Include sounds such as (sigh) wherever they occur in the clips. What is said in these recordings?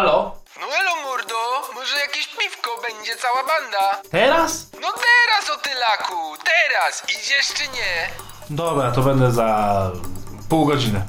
Halo? No elo mordo, może jakieś piwko będzie cała banda? Teraz? No teraz o tylaku, teraz, idziesz czy nie? Dobra, to będę za pół godziny.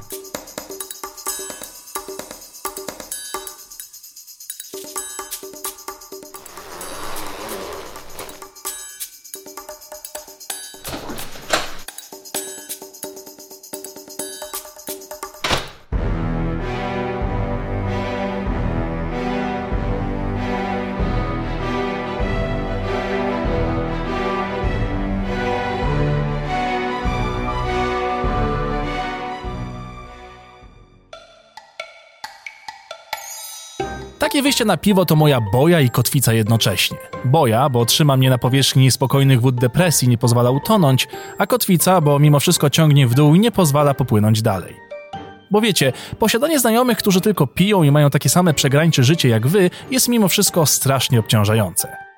Takie wyjście na piwo to moja boja i kotwica jednocześnie. Boja, bo trzyma mnie na powierzchni niespokojnych wód depresji, nie pozwala utonąć, a kotwica, bo mimo wszystko ciągnie w dół i nie pozwala popłynąć dalej. Bo wiecie, posiadanie znajomych, którzy tylko piją i mają takie same przegrańcze życie jak wy, jest mimo wszystko strasznie obciążające.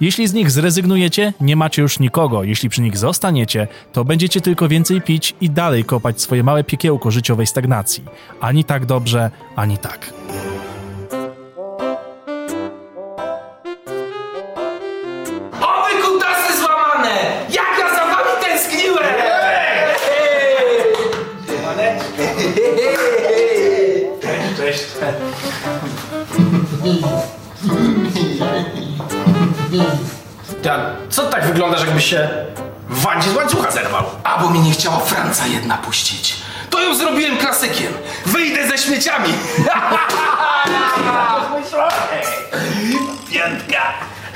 Jeśli z nich zrezygnujecie, nie macie już nikogo. Jeśli przy nich zostaniecie, to będziecie tylko więcej pić i dalej kopać swoje małe piekiełko życiowej stagnacji. Ani tak dobrze, ani tak. O Ja, co tak wyglądasz, jakbyś się Wandzie z łańcucha zerwał? A bo mi nie chciała Franca jedna puścić. To ją zrobiłem klasykiem. Wyjdę ze śmieciami. (laughs) Piątka!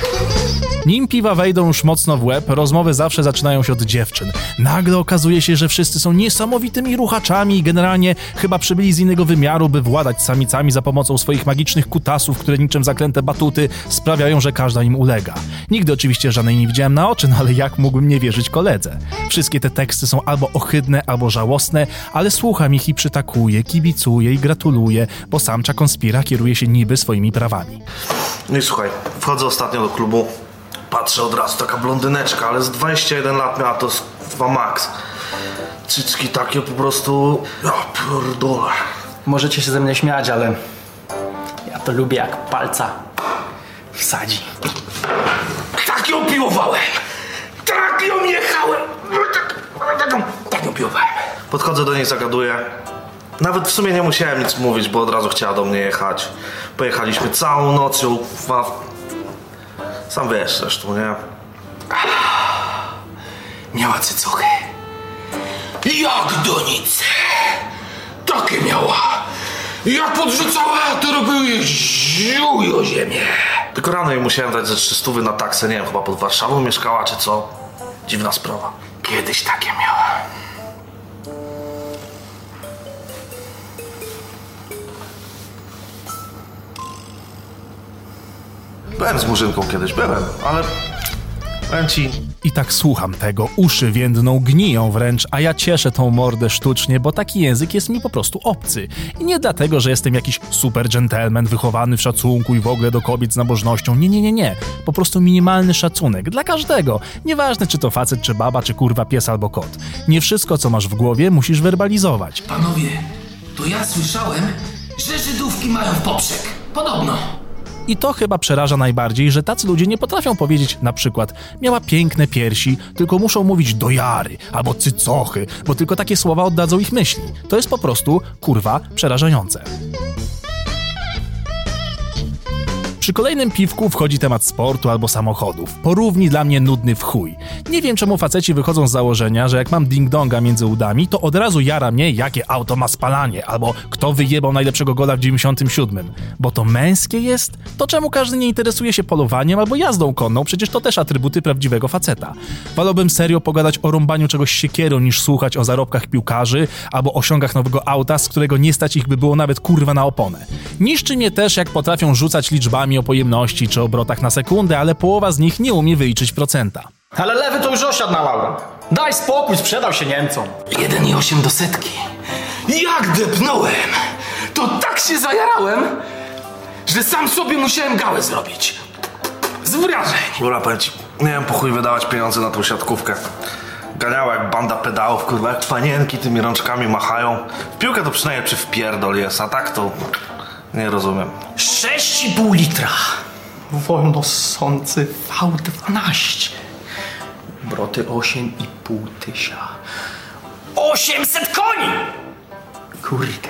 (laughs) Nim piwa wejdą już mocno w łeb, rozmowy zawsze zaczynają się od dziewczyn. Nagle okazuje się, że wszyscy są niesamowitymi ruchaczami i generalnie chyba przybyli z innego wymiaru, by władać samicami za pomocą swoich magicznych kutasów, które niczym zaklęte batuty sprawiają, że każda im ulega. Nigdy oczywiście żadnej nie widziałem na oczy, no ale jak mógłbym nie wierzyć koledze? Wszystkie te teksty są albo ohydne, albo żałosne, ale słucham ich i przytakuję, kibicuję i gratuluję, bo samcza konspira kieruje się niby swoimi prawami. No i słuchaj, wchodzę ostatnio do klubu, patrzę od razu, taka blondyneczka, ale z 21 lat miała to z- dwa max. Cycki takie po prostu... Ja pierdolę. Możecie się ze mnie śmiać, ale ja to lubię jak palca wsadzi. Tak ją piłowałem. Tak ją jechałem. Tak, tak, ją- tak ją piłowałem. Podchodzę do niej, zagaduję. Nawet w sumie nie musiałem nic mówić, bo od razu chciała do mnie jechać. Pojechaliśmy całą noc ją... Sam wiesz zresztą, nie? Miała cycuchy. Jak donice. Takie miała. Jak podrzucała, to robiły ziół o ziemię. Tylko rano jej musiałem dać ze 300 na taksę, nie wiem, chyba pod Warszawą mieszkała czy co. Dziwna sprawa. Kiedyś takie miała. Byłem z murzynką kiedyś, byłem, ale... Powiem ci, I tak słucham tego, uszy więdną, gniją wręcz, a ja cieszę tą mordę sztucznie, bo taki język jest mi po prostu obcy. I nie dlatego, że jestem jakiś super gentleman, wychowany w szacunku i w ogóle do kobiet z nabożnością. Nie, nie, nie, nie. Po prostu minimalny szacunek dla każdego. Nieważne, czy to facet, czy baba, czy kurwa pies albo kot. Nie wszystko, co masz w głowie, musisz werbalizować. Panowie, to ja słyszałem, że Żydówki mają w poprzek. Podobno. I to chyba przeraża najbardziej, że tacy ludzie nie potrafią powiedzieć na przykład miała piękne piersi, tylko muszą mówić dojary albo cycochy, bo tylko takie słowa oddadzą ich myśli. To jest po prostu, kurwa, przerażające. Przy kolejnym piwku wchodzi temat sportu albo samochodów. Porówni dla mnie nudny w chuj. Nie wiem czemu faceci wychodzą z założenia, że jak mam ding-donga między udami, to od razu jara mnie, jakie auto ma spalanie, albo kto wyjebał najlepszego gola w 97. Bo to męskie jest? To czemu każdy nie interesuje się polowaniem albo jazdą konną? Przecież to też atrybuty prawdziwego faceta. Wolałbym serio pogadać o rąbaniu czegoś siekierą, niż słuchać o zarobkach piłkarzy albo osiągach nowego auta, z którego nie stać ich by było nawet kurwa na oponę. Niszczy mnie też, jak potrafią rzucać liczbami o pojemności czy obrotach na sekundę, ale połowa z nich nie umie wyliczyć procenta. Ale lewy to już osiadł na laurę. Daj spokój, sprzedał się Niemcom. 1,8 do setki. Jak depnąłem, to tak się zajarałem, że sam sobie musiałem gałę zrobić. Z wrażeń. dobra, powiem ci, nie wiem po chuj wydawać pieniądze na tą siatkówkę. ganiała jak banda pedałów, kurwa, jak panienki tymi rączkami machają. W piłkę to przynajmniej przy wpierdol jest, a tak to nie rozumiem. 6,5 litra. Wolnosący V12. Broty 8,5 tysia. 800 koni! Kurde.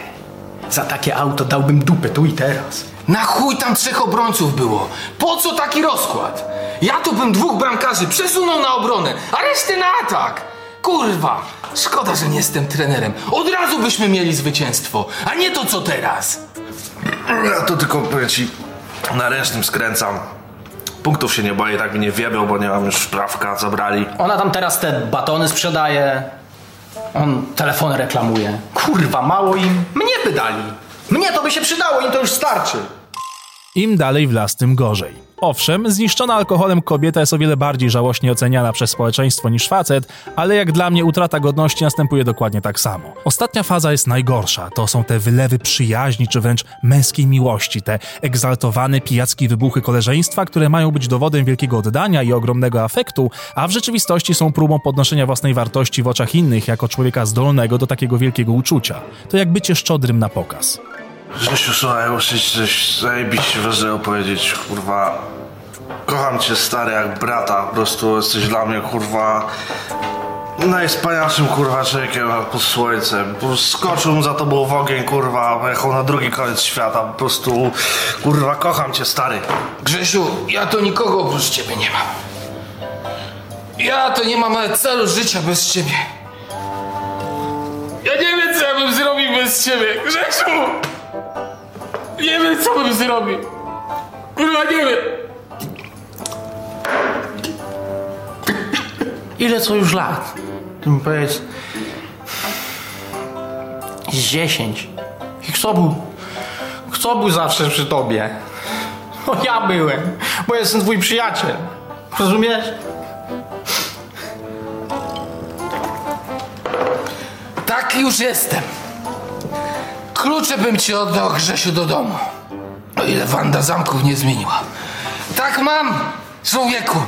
Za takie auto dałbym dupę tu i teraz. Na chuj tam trzech obrońców było. Po co taki rozkład? Ja tu bym dwóch bramkarzy przesunął na obronę, a resztę na atak. Kurwa, szkoda, że nie jestem trenerem. Od razu byśmy mieli zwycięstwo, a nie to co teraz. Ja to tylko powiem ci, na ręcznym skręcam. Punktów się nie boję, tak mi nie wiebią, bo nie mam już prawka, zabrali. Ona tam teraz te batony sprzedaje. On telefony reklamuje. Kurwa, mało im. Mnie by dali. Mnie to by się przydało, im to już starczy. Im dalej w las, tym gorzej. Owszem, zniszczona alkoholem kobieta jest o wiele bardziej żałośnie oceniana przez społeczeństwo niż facet, ale jak dla mnie utrata godności następuje dokładnie tak samo. Ostatnia faza jest najgorsza. To są te wylewy przyjaźni czy wręcz męskiej miłości, te egzaltowane pijackie wybuchy koleżeństwa, które mają być dowodem wielkiego oddania i ogromnego afektu, a w rzeczywistości są próbą podnoszenia własnej wartości w oczach innych jako człowieka zdolnego do takiego wielkiego uczucia. To jak bycie szczodrym na pokaz. Grzesiu, słuchaj, muszę ci coś zajebiście ważnego powiedzieć, kurwa. Kocham cię, stary, jak brata, po prostu jesteś dla mnie, kurwa, najwspanialszym, kurwa, człowiekiem pod słońcem. Skoczył za tobą w ogień, kurwa, pojechał na drugi koniec świata, po prostu, kurwa, kocham cię, stary. Grzesiu, ja to nikogo oprócz ciebie nie mam. Ja to nie mam nawet celu życia bez ciebie. Ja nie wiem, co ja bym zrobił bez ciebie. Grzesiu! Nie wiem, co bym zrobił. Kurwa, nie wiem. Ile co już lat? Ty mi powiedz. Z dziesięć. I kto był? Kto był zawsze przy tobie? (laughs) No ja byłem, bo jestem twój przyjaciel. Rozumiesz? Tak już jestem. Klucze bym ci oddał, Grzesiu, do domu. O ile Wanda zamków nie zmieniła. Tak mam, człowieku.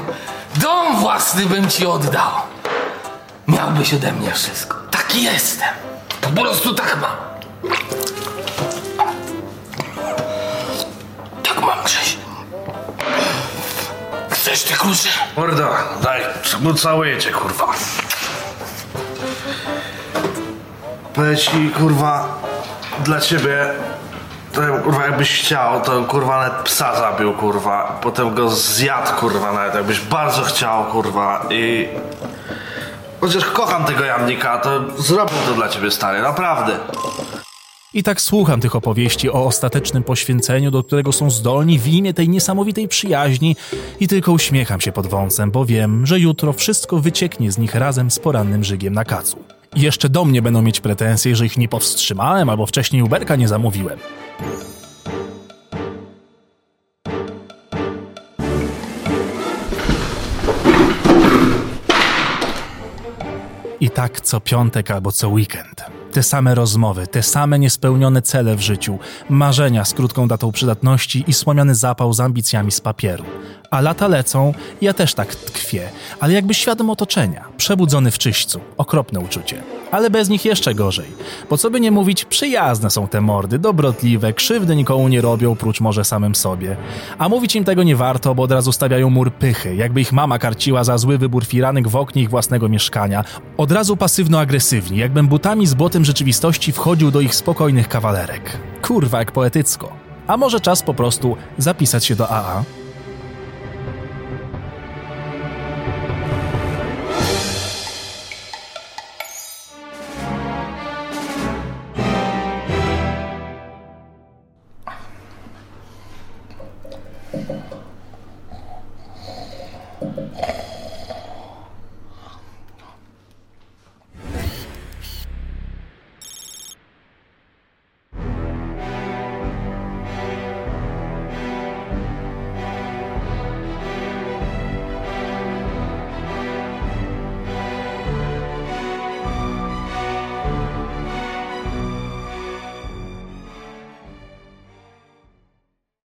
Dom własny bym ci oddał. Miałbyś ode mnie wszystko. Taki jestem. Po prostu tak mam. Tak mam, Grzesiu. Chcesz te klucze? Morda, daj, całuję cię, kurwa. Powiem ci, kurwa, dla ciebie, to kurwa jakbyś chciał, to kurwa nawet psa zabił, kurwa. Potem go zjadł, kurwa, nawet jakbyś bardzo chciał, kurwa. I... Chociaż kocham tego jamnika, to zrobię to dla ciebie, stary, naprawdę. I tak słucham tych opowieści o ostatecznym poświęceniu, do którego są zdolni w imię tej niesamowitej przyjaźni i tylko uśmiecham się pod wąsem, bo wiem, że jutro wszystko wycieknie z nich razem z porannym żygiem na kacu. Jeszcze do mnie będą mieć pretensje, że ich nie powstrzymałem albo wcześniej Uberka nie zamówiłem. I tak co piątek albo co weekend. Te same rozmowy, te same niespełnione cele w życiu, marzenia z krótką datą przydatności i słomiany zapał z ambicjami z papieru. A lata lecą, ja też tak tkwię, ale jakby świadom otoczenia, przebudzony w czyśćcu, okropne uczucie. Ale bez nich jeszcze gorzej, bo co by nie mówić, przyjazne są te mordy, dobrotliwe, krzywdy nikomu nie robią, prócz może samym sobie. A mówić im tego nie warto, bo od razu stawiają mur pychy, jakby ich mama karciła za zły wybór firanek w oknie ich własnego mieszkania. Od razu pasywno-agresywni, jakbym butami z błotem rzeczywistości wchodził do ich spokojnych kawalerek. Kurwa, jak poetycko. A może czas po prostu zapisać się do AA?